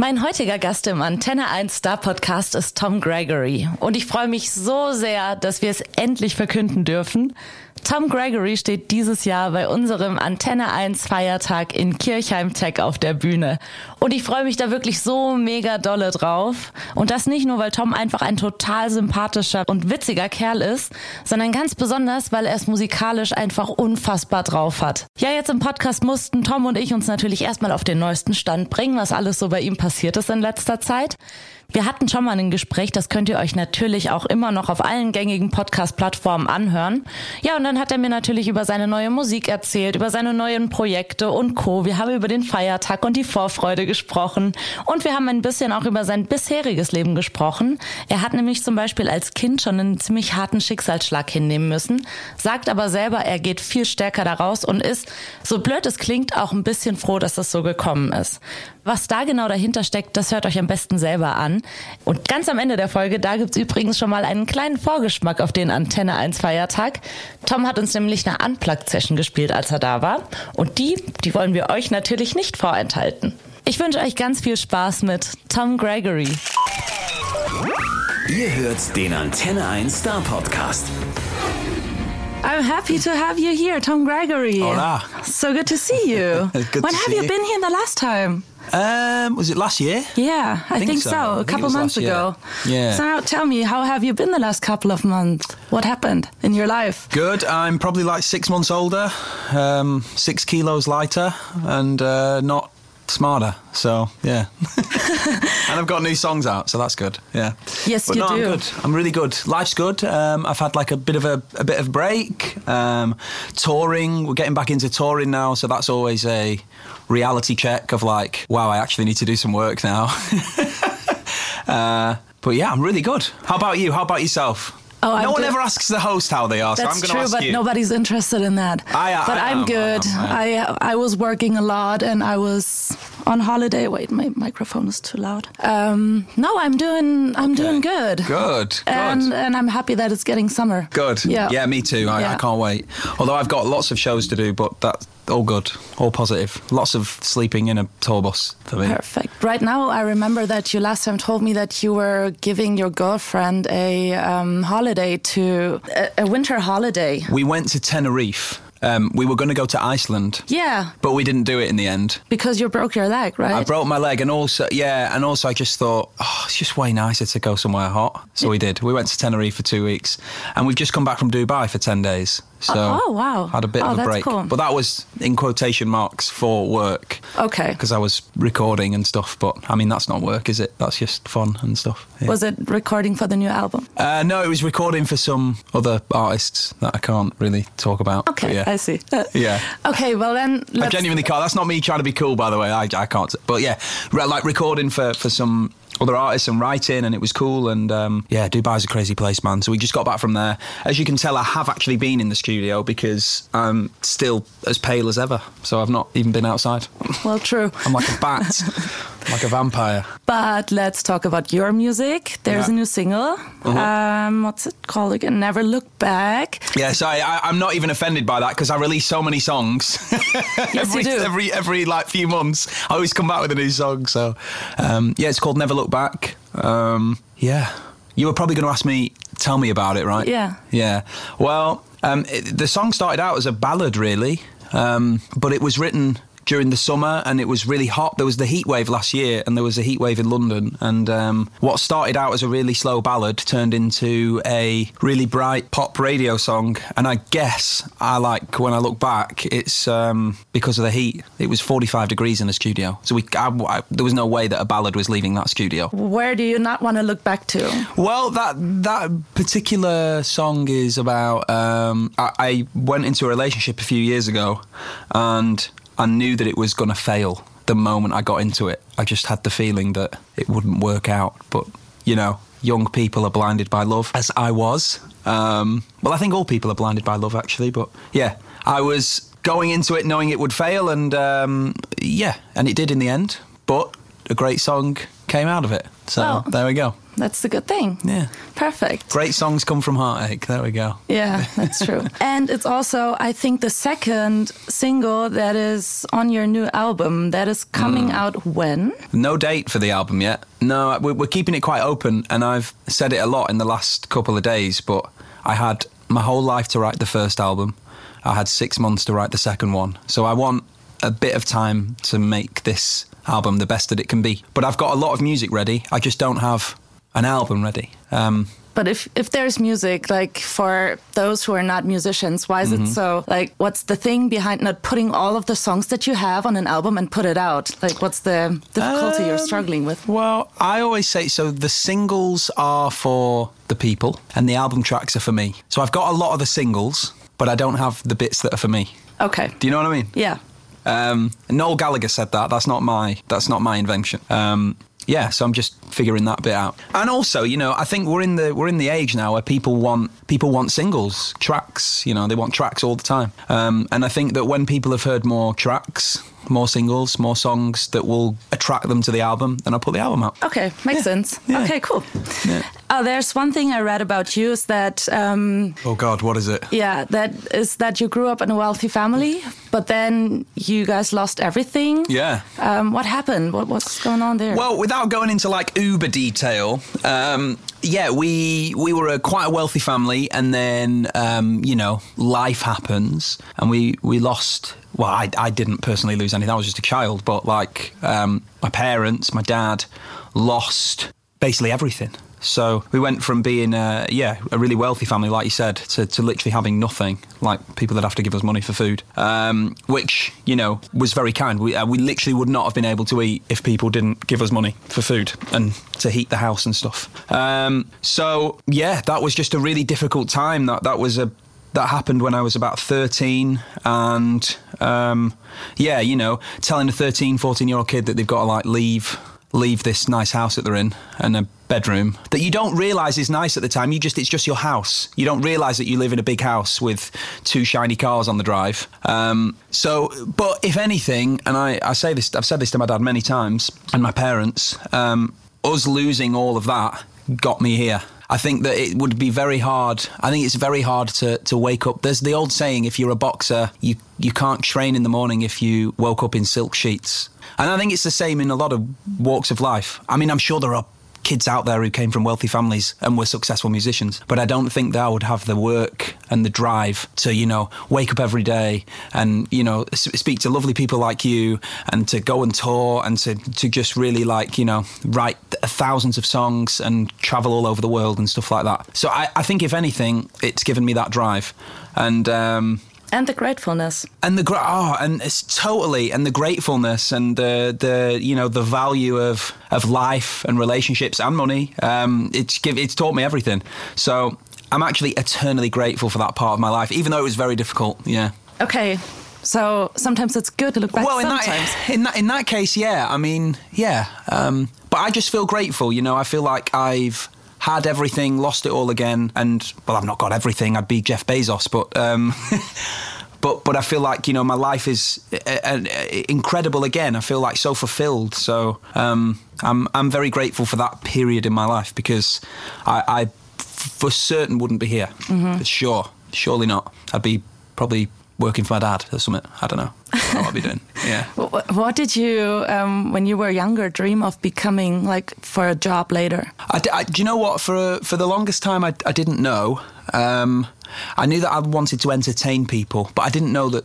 Mein heutiger Gast im Antenne 1 Star Podcast ist Tom Gregory. Und ich freue mich so sehr, dass wir es endlich verkünden dürfen. Tom Gregory steht dieses Jahr bei unserem Antenne 1 Feiertag in Kirchheim Tech auf der Bühne. Und ich freue mich da wirklich so mega dolle drauf. Und das nicht nur, weil Tom einfach ein total sympathischer und witziger Kerl ist, sondern ganz besonders, weil er es musikalisch einfach unfassbar drauf hat. Ja, jetzt im Podcast mussten Tom und ich uns natürlich erstmal auf den neuesten Stand bringen, was alles so bei ihm passiert ist in letzter Zeit. Wir hatten schon mal ein Gespräch, das könnt ihr euch natürlich auch immer noch auf allen gängigen Podcast-Plattformen anhören. Ja, und dann hat er mir natürlich über seine neue Musik erzählt, über seine neuen Projekte und Co. Wir haben über den Feiertag und die Vorfreude gesprochen und wir haben ein bisschen auch über sein bisheriges Leben gesprochen. Er hat nämlich zum Beispiel als Kind schon einen ziemlich harten Schicksalsschlag hinnehmen müssen, sagt aber selber, er geht viel stärker daraus und ist, so blöd es klingt, auch ein bisschen froh, dass das so gekommen ist. Was da genau dahinter steckt, das hört euch am besten selber an. Und ganz am Ende der Folge, da gibt's übrigens schon mal einen kleinen Vorgeschmack auf den Antenne 1 Feiertag. Tom hat uns nämlich eine Unplugged-Session gespielt, als er da war. Und die, die wollen wir euch natürlich nicht vorenthalten. Ich wünsche euch ganz viel Spaß mit Tom Gregory. Ihr hört den Antenne 1 Star Podcast. I'm happy to have you here, Tom Gregory. Hola. So good to see you. Good when to have see you you. been here the last time? Um, was it last year? Yeah, I, think think, so. so. I A couple months ago. Yeah. So now tell me, how have you been the last couple of months? What happened in your life? Good. I'm probably like six months older, um, six kilos lighter, and uh, not smarter. So yeah, and I've got new songs out, so that's good. Yeah. Yes, but you no, do. I'm good. I'm really good. Life's good. Um, I've had like a bit of a, a bit of break. Um, touring. We're getting back into touring now, so that's always a reality check of like, wow, I actually need to do some work now. uh, but yeah, I'm really good. How about you? How about yourself? Oh, no I'm one good. ever asks the host how they are, so I'm That's going to true, but you. nobody's interested in that. I- I- but I I'm am, I good. am, I I was working a lot, and I was on holiday. Wait, my microphone is too loud. Um, no, I'm doing I'm doing good. Good, good. And and I'm happy that it's getting summer. Good. Yeah. Yeah, me too. I, Yeah. I can't wait. Although I've got lots of shows to do, but that's all good, all positive. Lots of sleeping in a tour bus for me. Perfect. Right now, I remember that you last time told me that you were giving your girlfriend a um, holiday to a, a winter holiday. We went to Tenerife. Um, we were going to go to Iceland, Yeah, but we didn't do it in the end. because you broke your leg, right? I broke my leg, and also, yeah, and also, I just thought, oh, it's just way nicer to go somewhere hot. So we did. We went to Tenerife for two weeks, and we've just come back from Dubai for ten days. So Oh, oh, wow. had a bit Oh, of a break, cool. but that was in quotation marks for work. Okay. because I was recording and stuff. But I mean, that's not work, is it? That's just fun and stuff. Yeah. Was it recording for the new album? Uh, no, it was recording for some other artists that I can't really talk about. Okay, yeah. I see. Yeah. Okay, well then I genuinely can't. That's not me trying to be cool, by the way. I, I can't. But yeah, re- like recording for, for some other artists and writing, and it was cool. And um, yeah, Dubai's a crazy place, man. So we just got back from there. As you can tell, I have actually been in the studio because I'm still as pale as ever. So I've not even been outside. Well, true. I'm like a bat, like a vampire. But let's talk about your music. There's Yeah. A new single. Um, what's it called again? Never Look Back. Yeah, so I, I, I'm not even offended by that because I release so many songs. Yes, every, you do. Every every like few months, I always come back with a new song. So um, yeah, it's called Never Look Back. Um, yeah, you were probably going to ask me, tell me about it, right? Yeah. Yeah. Well, um, it, the song started out as a ballad, really, um, but it was written during the summer and it was really hot. There was the heat wave last year and there was a heat wave in London. And um, what started out as a really slow ballad turned into a really bright pop radio song. And I guess I like, when I look back, it's um, because of the heat. It was 45 degrees in the studio. So we, I, I- there was no way that a ballad was leaving that studio. Where do you not want to look back to? Well, that that particular song is about. Um, I, I went into a relationship a few years ago, and I knew that it was going to fail the moment I got into it. I just had the feeling that it wouldn't work out. But you know, young people are blinded by love, as I was. Um, well, I think all people are blinded by love, actually. But yeah, I was going into it knowing it would fail, and um, yeah, and it did in the end. But a great song, came out of it. So Well- there we go. That's the good thing. Yeah. Perfect. Great songs come from heartache. There we go. Yeah, that's true. and it's also, I think, the second single that is on your new album that is coming mm. out when? No date for the album yet. No, we're keeping it quite open, and I've said it a lot in the last couple of days. But I had my whole life to write the first album. I had six months to write the second one, so I want a bit of time to make this album the best that it can be. But I've got a lot of music ready. I just don't have an album ready. Um, But if, if there's music, like for those who are not musicians, why is Mm-hmm. it so? Like, what's the thing behind not putting all of the songs that you have on an album and put it out? Like, what's the difficulty you're Um, struggling with? Well, I always say so. The singles are for the people, and the album tracks are for me. So I've got a lot of the singles, but I don't have the bits that are for me. Okay. Do you know what I mean? Yeah. Um, Noel Gallagher said that. That's not my. That's not my invention. Um, yeah, so I'm just figuring that bit out. And also, you know, I think we're in the we're in the age now where people want people want singles, tracks. You know, they want tracks all the time. Um, and I think that when people have heard more tracks, more singles, more songs that will attract them to the album, then I'll put the album out. Okay, makes sense. Yeah. Okay, cool. Yeah. Oh, there's one thing I read about you is that, um, Oh God, what is it? yeah, that is that you grew up in a wealthy family, but then you guys lost everything. Yeah. Um, what happened? What, what's going on there? Well, without going into like uber detail, um, yeah, we we were a quite a wealthy family, and then um, you know life happens, and we we lost. Well, I, I didn't personally lose anything. I was just a child, but like um, my parents, my dad, lost basically everything. So we went from being, uh, yeah, a really wealthy family, like you said, to, to literally having nothing, like people that have to give us money for food, um, which, you know, was very kind. We, uh, we literally would not have been able to eat if people didn't give us money for food and to heat the house and stuff. Um, so, yeah, that was just a really difficult time. That, that was a that happened when I was about 13 and um, yeah you know telling a 13 14 year old kid that they've got to like leave leave this nice house that they're in and a bedroom that you don't realize is nice at the time you just it's just your house. You don't realize that you live in a big house with two shiny cars on the drive. Um, so but if anything and I, I say this I've said this to my dad many times and my parents um, us losing all of that got me here I think that it would be very hard. I think it's very hard to, to wake up. There's the old saying: if you're a boxer, you you can't train in the morning if you woke up in silk sheets. And I think it's the same in a lot of walks of life. I mean, I'm sure there are kids out there who came from wealthy families and were successful musicians, but I don't think they would have the work and the drive to you know wake up every day and you know speak to lovely people like you and to go and tour and to to just really like you know write thousands of songs and travel all over the world and stuff like that. So I, I think if anything, it's given me that drive, and. Um, and the gratefulness. and the gra- oh, and it's totally and the gratefulness and the the you know the value of of life and relationships and money. Um, it's give it's taught me everything. So I'm actually eternally grateful for that part of my life, even though it was very difficult. Yeah. Okay, so sometimes it's good to look back. well, in sometimes. that in that in that case, yeah. I mean, yeah. Um, but I just feel grateful. You know, I feel like I've had everything, lost it all again, and well, I've not got everything. I'd be Jeff Bezos, but. Um, But, but I feel like you know my life is uh, uh, incredible again. I feel like so fulfilled. So um, I'm I'm very grateful for that period in my life because I, I for certain wouldn't be here. For sure, surely not. I'd be probably working for my dad or something. I don't know. I don't know what I'd be doing. Yeah. What did you, um, when you were younger, dream of becoming like for a job later? I, I- do you know what? For for the longest time, I, I didn't know. Um, I knew that I wanted to entertain people, but I didn't know that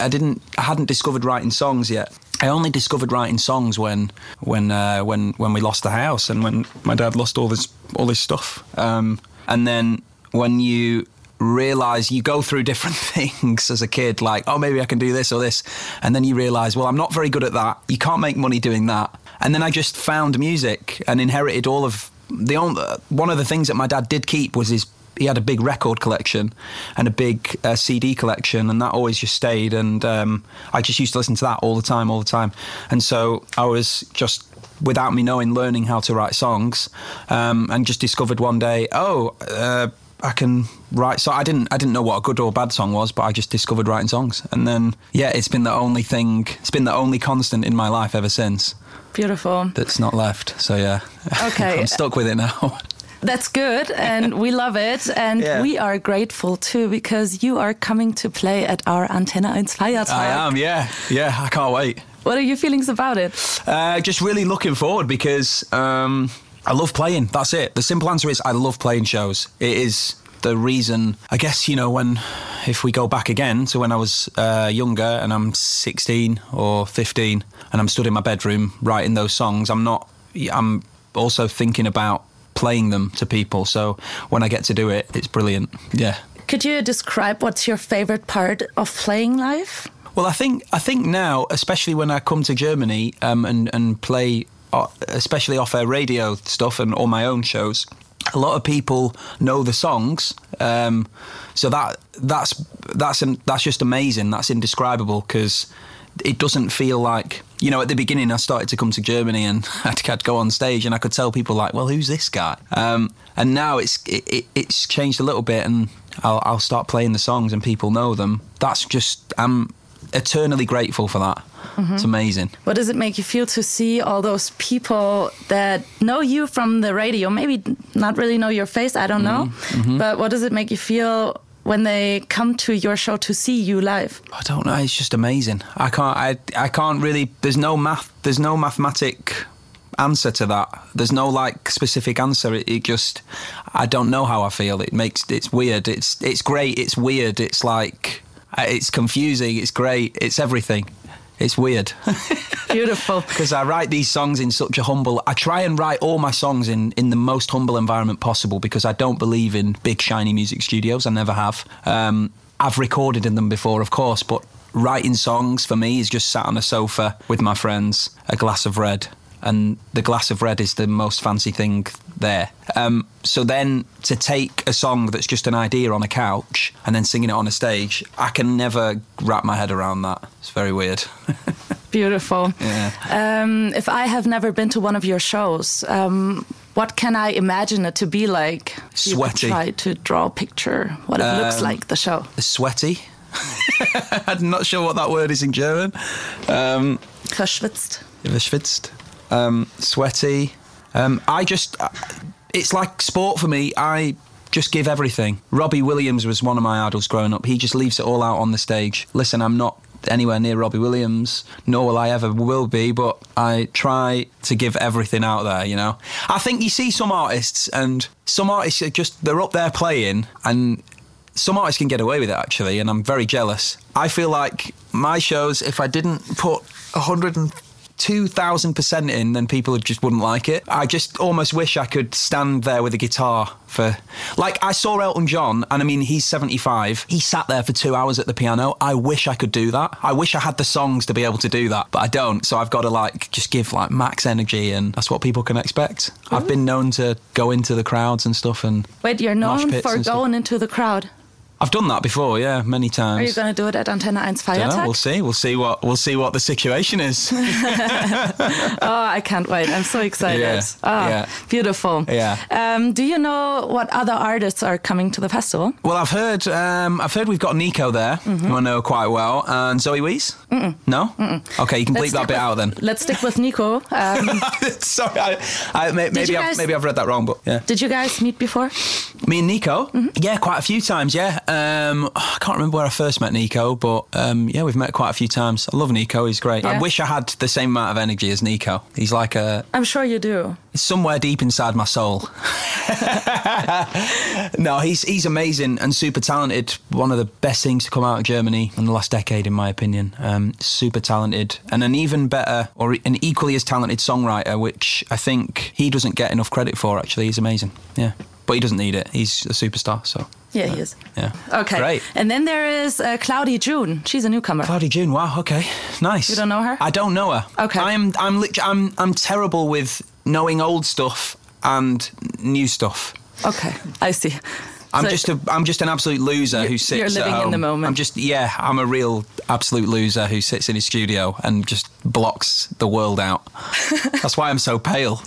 I didn't. I hadn't discovered writing songs yet. I only discovered writing songs when when uh, when when we lost the house and when my dad lost all this all this stuff. Um, and then when you realize you go through different things as a kid like oh maybe i can do this or this and then you realize well i'm not very good at that you can't make money doing that and then i just found music and inherited all of the only, one of the things that my dad did keep was his he had a big record collection and a big uh, CD collection, and that always just stayed. And um, I just used to listen to that all the time, all the time. And so I was just, without me knowing, learning how to write songs, um, and just discovered one day, oh. Uh, I can write. So I didn't. I didn't know what a good or bad song was, but I just discovered writing songs, and then yeah, it's been the only thing. It's been the only constant in my life ever since. Beautiful. that's not left. So yeah, Okay. I'm stuck with it now. That's good, and we love it. And Yeah. we are grateful too because you are coming to play at our Antenna 1 Feiertag. I am, yeah, yeah. I can't wait. What are your feelings about it? Uh, just really looking forward because um, I love playing. That's it. The simple answer is I love playing shows. It is the reason. I guess you know when, if we go back again to when I was uh, younger and I'm 16 or 15 and I'm stood in my bedroom writing those songs. I'm not. I'm also thinking about playing them to people. So when I get to do it, it's brilliant. Yeah. Could you describe what's your favorite part of playing live? Well, I think I think now, especially when I come to Germany um, and and play, especially off air radio stuff and all my own shows, a lot of people know the songs. Um, so that that's that's an, that's just amazing. That's indescribable because it doesn't feel like you know at the beginning I started to come to Germany and I'd, go on stage and I could tell people like, well, who's this guy? Um, and now it's it, it, it's changed a little bit and I'll, I'll start playing the songs and people know them. That's just I'm eternally grateful for that. Mm-hmm. It's amazing. What does it make you feel to see all those people that know you from the radio? Maybe not really know your face, I don't mm-hmm. know. Mm-hmm. But what does it make you feel when they come to your show to see you live? I don't know. It's just amazing. I can't. I. I can't really. There's no math. There's no mathematic answer to that. There's no like specific answer. It, it just. I don't know how I feel. It makes. It's weird. It's. It's great. It's weird. It's like. It's confusing. It's great. It's everything. It's weird. Beautiful. because I write these songs in such a humble. I try and write all my songs in in the most humble environment possible because I don't believe in big shiny music studios. I never have. Um, I've recorded in them before, of course, but writing songs for me is just sat on a sofa with my friends, a glass of red. And the glass of red is the most fancy thing there. Um, so then to take a song that's just an idea on a couch and then singing it on a stage, I can never wrap my head around that. It's very weird. Beautiful. Yeah. Um, if I have never been to one of your shows, um, what can I imagine it to be like? Sweaty. try to draw a picture what it looks Um, like, the show. sweaty. I'm not sure what that word is in German. Um, Verschwitzt. verschwitzt. Um, sweaty. Um, I just, uh, it's like sport for me. I just give everything. Robbie Williams was one of my idols growing up. He just leaves it all out on the stage. Listen, I'm not anywhere near Robbie Williams, nor will I ever will be, but I try to give everything out there, you know. I think you see some artists and some artists are just they're up there playing and some artists can get away with it actually, and I'm very jealous. I feel like my shows, if I didn't put a hundred and two thousand percent in, then people just wouldn't like it. I just almost wish I could stand there with a guitar for, like I saw Elton John, and I mean he's seventy five. He sat there for two hours at the piano. I wish I could do that. I wish I had the songs to be able to do that, but I don't. So I've got to like just give like max energy, and that's what people can expect. I've been known to go into the crowds and stuff, and Wait, you're known for going into the crowd. I've done that before, yeah, many times. Are you going to do it at Antenna 1 Dunno, Feiertag? we'll see. We'll see what we'll see what the situation is. Oh, I can't wait. I'm so excited. Yeah, Ah, yeah. Beautiful. Yeah. Um, do you know what other artists are coming to the festival? well, I've heard um, I've heard we've got Nico there, Mm-hmm. who I know quite well, and Zoe Wees. No, okay, you can bleep that bit with- out then. Let's stick with Nico. Um, Sorry, I, I, may- maybe you I've, maybe I've read that wrong, but yeah. did you guys meet before? Me and Nico, Mm-hmm. yeah, quite a few times. Yeah, um, I can't remember where I first met Nico, but um, yeah, we've met quite a few times. I love Nico; he's great. I wish I had the same amount of energy as Nico. He's like a I'm sure you do. somewhere deep inside my soul. no, he's he's amazing and super talented. One of the best things to come out of Germany in the last decade, in my opinion. Um, super talented and an even better or an equally as talented songwriter, which I think he doesn't get enough credit for. Actually, he's amazing. Yeah, but he doesn't need it. He's a superstar. So Yeah, he is. yeah. Okay. great. And then there is uh, Cloudy June. She's a newcomer. Cloudy June. Wow. Okay. Nice. You don't know her? I don't know her. Okay. I'm. I'm. I'm. I'm terrible with knowing old stuff and new stuff. Okay, I see. I'm So- just a. I'm just an absolute loser who sits. you're at living in the moment. I'm just. Yeah. I'm a real absolute loser who sits in his studio and just blocks the world out. That's why I'm so pale.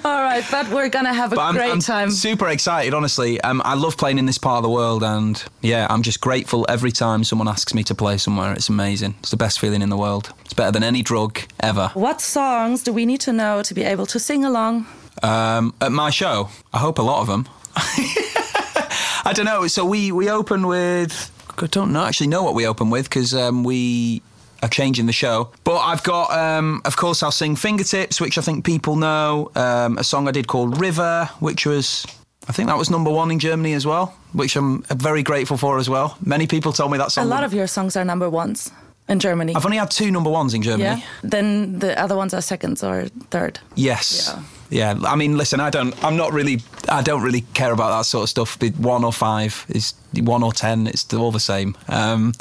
All right, but we're gonna have a But I'm, great I'm time. super excited, honestly. Um, I love playing in this part of the world, and yeah, I'm just grateful every time someone asks me to play somewhere. It's amazing. It's the best feeling in the world. It's better than any drug ever. What songs do we need to know to be able to sing along? Um, at my show, I hope a lot of them. I don't know. So we we open with. I don't know, actually know what we open with because um, we are changing the show. But I've got, um, of course, I'll sing Fingertips, which I think people know. Um, a song I did called River, which was. I think that was number one in Germany as well, which I'm very grateful for as well. Many people told me that song. A lot of your songs are number ones in Germany. I've only had two number ones in Germany. yeah. Then the other ones are seconds or third. Yes. Yeah. I mean, listen, I don't. I'm not really. I don't really care about that sort of stuff. One or five is one or ten. It's all the same. Um,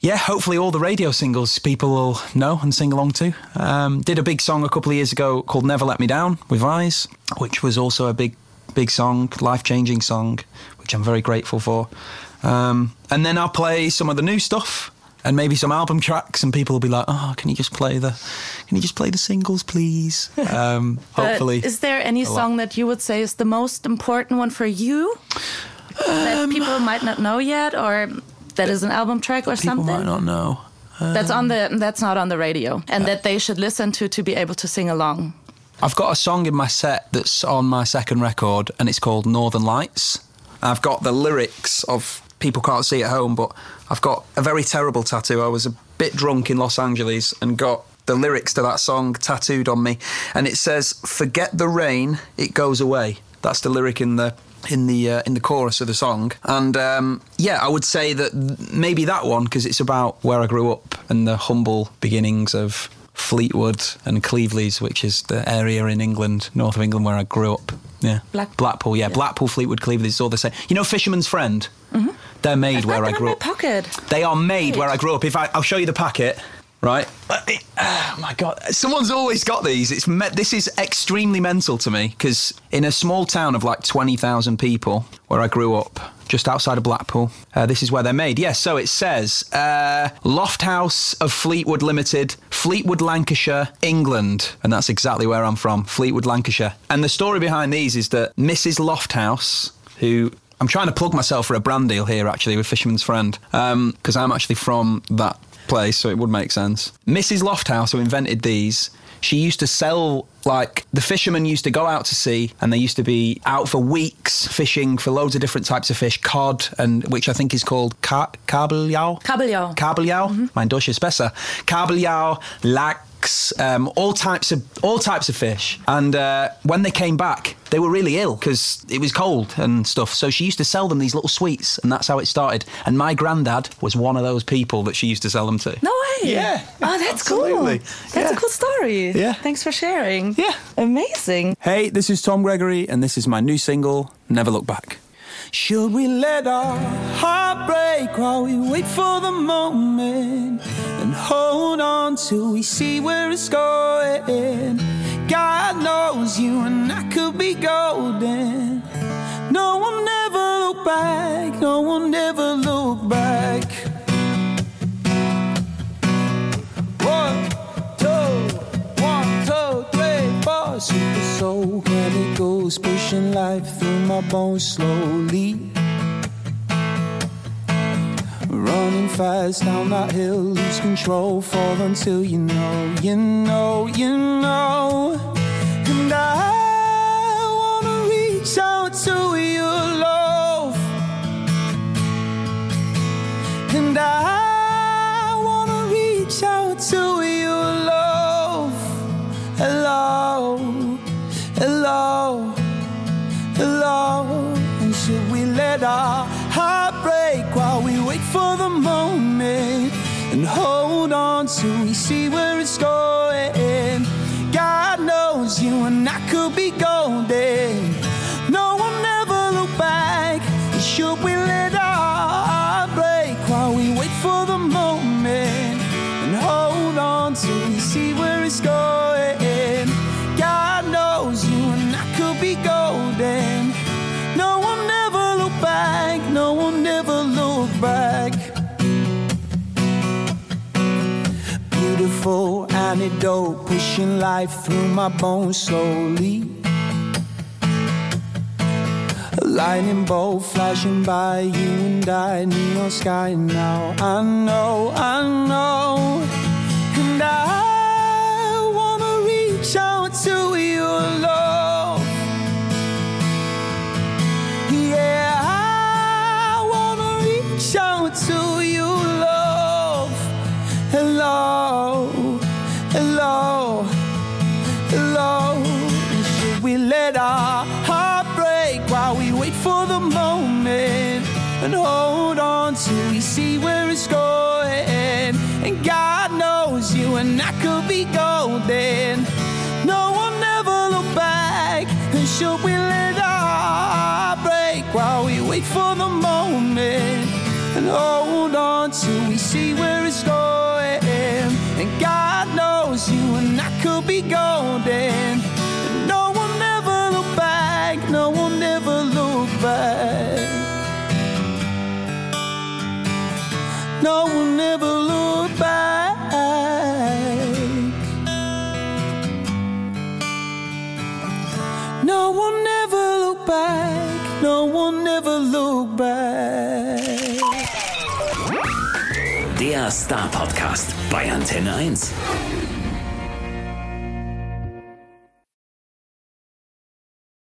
yeah. Hopefully, all the radio singles people will know and sing along to. Um, did a big song a couple of years ago called "Never Let Me Down" with Eyes, which was also a big, big song, life changing song, which I'm very grateful for. Um, and then I'll play some of the new stuff. And maybe some album tracks, and people will be like, "Oh, can you just play the, can you just play the singles, please?" Um, But hopefully, is there any song that you would say is the most important one for you that Um, people might not know yet, or that is an album track or people something People might not know. that's on the that's not on the radio and that they should listen to to be able to sing along? I've got a song in my set that's on my second record, and it's called Northern Lights. I've got the lyrics of people can't see at home, but I've got a very terrible tattoo. I was a bit drunk in Los Angeles and got the lyrics to that song tattooed on me, and it says, "Forget the rain, it goes away." That's the lyric in the in the uh, in the chorus of the song, and um, yeah, I would say that maybe that one because it's about where I grew up and the humble beginnings of Fleetwood and Cleveleys, which is the area in England, north of England, where I grew up. Yeah, Black- Blackpool. Yeah, Blackpool, Fleetwood, Cleveleys, it's all the same. You know, Fisherman's Friend. They're made Mm-hmm. I've where I grew up. pocket. They are made where I grew up. If I, I'll show you the packet. Right. Oh my god! Someone's always got these. It's me- this is extremely mental to me because in a small town of like twenty thousand people, where I grew up, just outside of Blackpool, uh, this is where they're made. Yes. so it says uh, Lofthouse of Fleetwood Limited, Fleetwood, Lancashire, England, and that's exactly where I'm from, Fleetwood, Lancashire. And the story behind these is that Mrs. Lofthouse, who I'm trying to plug myself for a brand deal here, actually, with Fisherman's Friend, um, because I'm actually from that place, so it would make sense. Mrs. Lofthouse, who invented these, she used to sell like the fishermen used to go out to sea and they used to be out for weeks fishing for loads of different types of fish, cod, and which I think is called ka- kabeljau. Kabeljau. Kabeljau. Mm-hmm. Mein Deutsch ist besser. Kabeljau, lachs, um, all types of all types of fish. And uh, when they came back, they were really ill because it was cold and stuff. So she used to sell them these little sweets, and that's how it started. And my granddad was one of those people that she used to sell them to. No way. Yeah, Oh, that's absolutely. cool. That's Yeah. a cool story. Yeah. Thanks for sharing. Yeah. Amazing. Hey, this is Tom Gregory, and this is my new single, Never Look Back. Should we let our heart break while we wait for the moment and hold on till we see where it's going? God knows you and I could be golden. No one ever look back, no one ever look back. One, two, one, two, three, four. Super soul chemicals pushing life through my bones slowly. Running fast down that hill, lose control, fall until you know, you know, you know. And I wanna reach out to your love. And I wanna reach out to your love. Hello, hello, hello. And should we let our hold on till we see where it's going? antidote, pushing life through my bones slowly. A lightning bolt flashing by you and I, neon sky now. I know, I know, and I wanna reach out to. till we see Star Podcast bei Antenne 1.